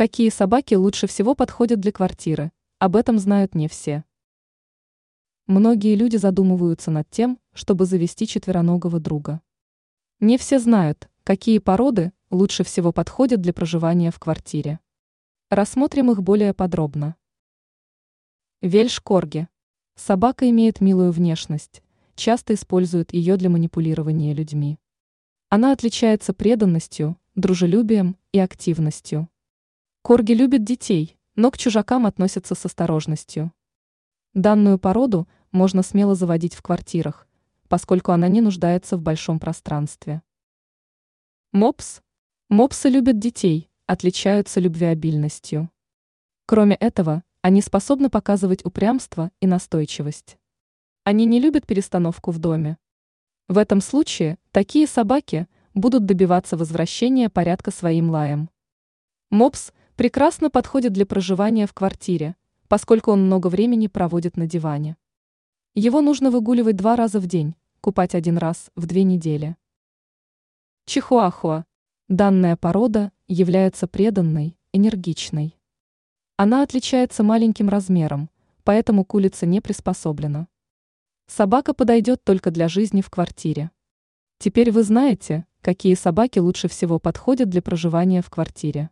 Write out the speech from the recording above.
Какие собаки лучше всего подходят для квартиры? Об этом знают не все. Многие люди задумываются над тем, чтобы завести четвероногого друга. Не все знают, какие породы лучше всего подходят для проживания в квартире. Рассмотрим их более подробно. Вельш-корги. Собака имеет милую внешность, часто используют ее для манипулирования людьми. Она отличается преданностью, дружелюбием и активностью. Корги любят детей, но к чужакам относятся с осторожностью. Данную породу можно смело заводить в квартирах, поскольку она не нуждается в большом пространстве. Мопс. Мопсы любят детей, отличаются любвеобильностью. Кроме этого, они способны показывать упрямство и настойчивость. Они не любят перестановку в доме. В этом случае такие собаки будут добиваться возвращения порядка своим лаем. Мопс прекрасно подходит для проживания в квартире, поскольку он много времени проводит на диване. Его нужно выгуливать два раза в день, купать один раз в две недели. Чихуахуа. Данная порода является преданной, энергичной. Она отличается маленьким размером, поэтому к улице не приспособлена. Собака подойдет только для жизни в квартире. Теперь вы знаете, какие собаки лучше всего подходят для проживания в квартире.